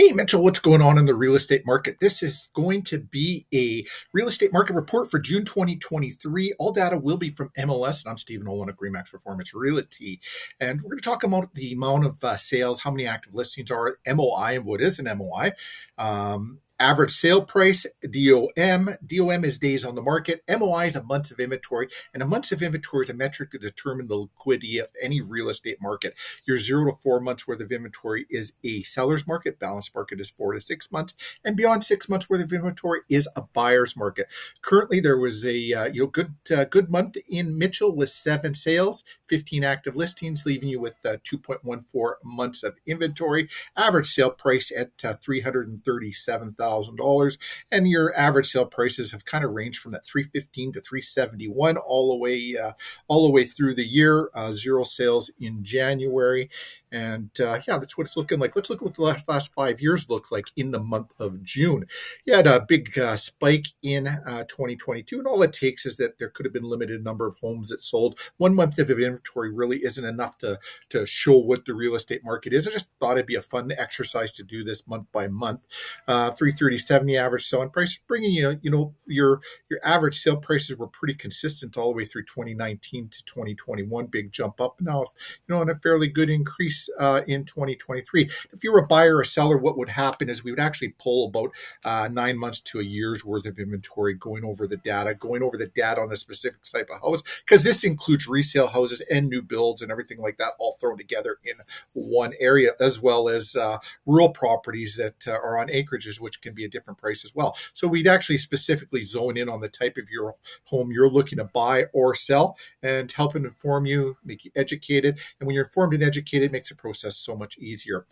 Hey, Mitchell, what's going on in the real estate market? This is going to be a real estate market report for June 2023. All data will be from MLS, and I'm Stephen Olyniuk of Remax Performance Realty. And we're going to talk about the amount of uh, sales, how many active listings are, MOI, and what is an MOI. Um, Average sale price, DOM. DOM is days on the market. MOI is a months of inventory. And a months of inventory is a metric to determine the liquidity of any real estate market. Your zero to four months worth of inventory is a seller's market. Balanced market is four to six months. And beyond six months worth of inventory is a buyer's market. Currently, there was a uh, you know good uh, good month in Mitchell with seven sales, 15 active listings, leaving you with uh, 2.14 months of inventory. Average sale price at uh, 337,000 dollars and your average sale prices have kind of ranged from that 315 to 371 all the way uh, all the way through the year. Uh, zero sales in January, and uh, yeah, that's what it's looking like. Let's look at what the last, last five years look like in the month of June. You had a big uh, spike in uh, 2022, and all it takes is that there could have been limited number of homes that sold. One month of inventory really isn't enough to to show what the real estate market is. I just thought it'd be a fun exercise to do this month by month. Uh, 337 the average selling price, bringing you you know your your average sale prices were pretty consistent all the way through 2019 to 2021. Big jump up now, you know, and a fairly good increase uh, in 2023. If you were a buyer or seller, what would happen is we would actually pull about uh, nine months to a year's worth of inventory, going over the data, going over the data on a specific type of house, because this includes resale houses and new builds and everything like that, all thrown together in one area, as well as uh, rural properties that uh, are on acreages, which can be a different price as well. So we'd actually specifically zone in on the type of your home you're looking to buy or sell and help inform you, make you educated. And when you're informed and educated, it makes the process so much easier.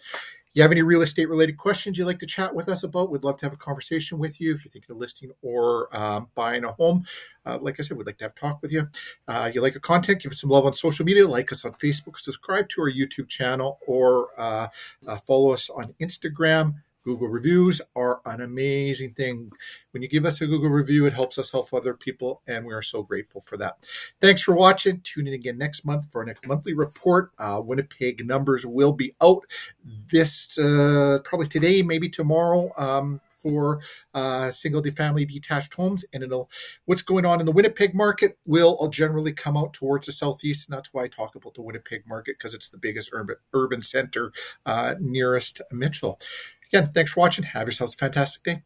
You have any real estate related questions you'd like to chat with us about? We'd love to have a conversation with you if you're thinking of listing or um, buying a home. Uh, like I said, we'd like to have talk with you. Uh, you like our content? Give us some love on social media. Like us on Facebook. Subscribe to our YouTube channel or uh, uh follow us on Instagram. Google reviews are an amazing thing. When you give us a Google review, it helps us help other people, and we are so grateful for that. Thanks for watching. Tune in again next month for our next monthly report. Uh, Winnipeg numbers will be out this uh, probably today, maybe tomorrow. Um, for uh, single family detached homes and it'll what's going on in the winnipeg market will generally come out towards the southeast and that's why i talk about the winnipeg market because it's the biggest urban urban center uh, nearest mitchell Again, thanks for watching. Have yourselves a fantastic day.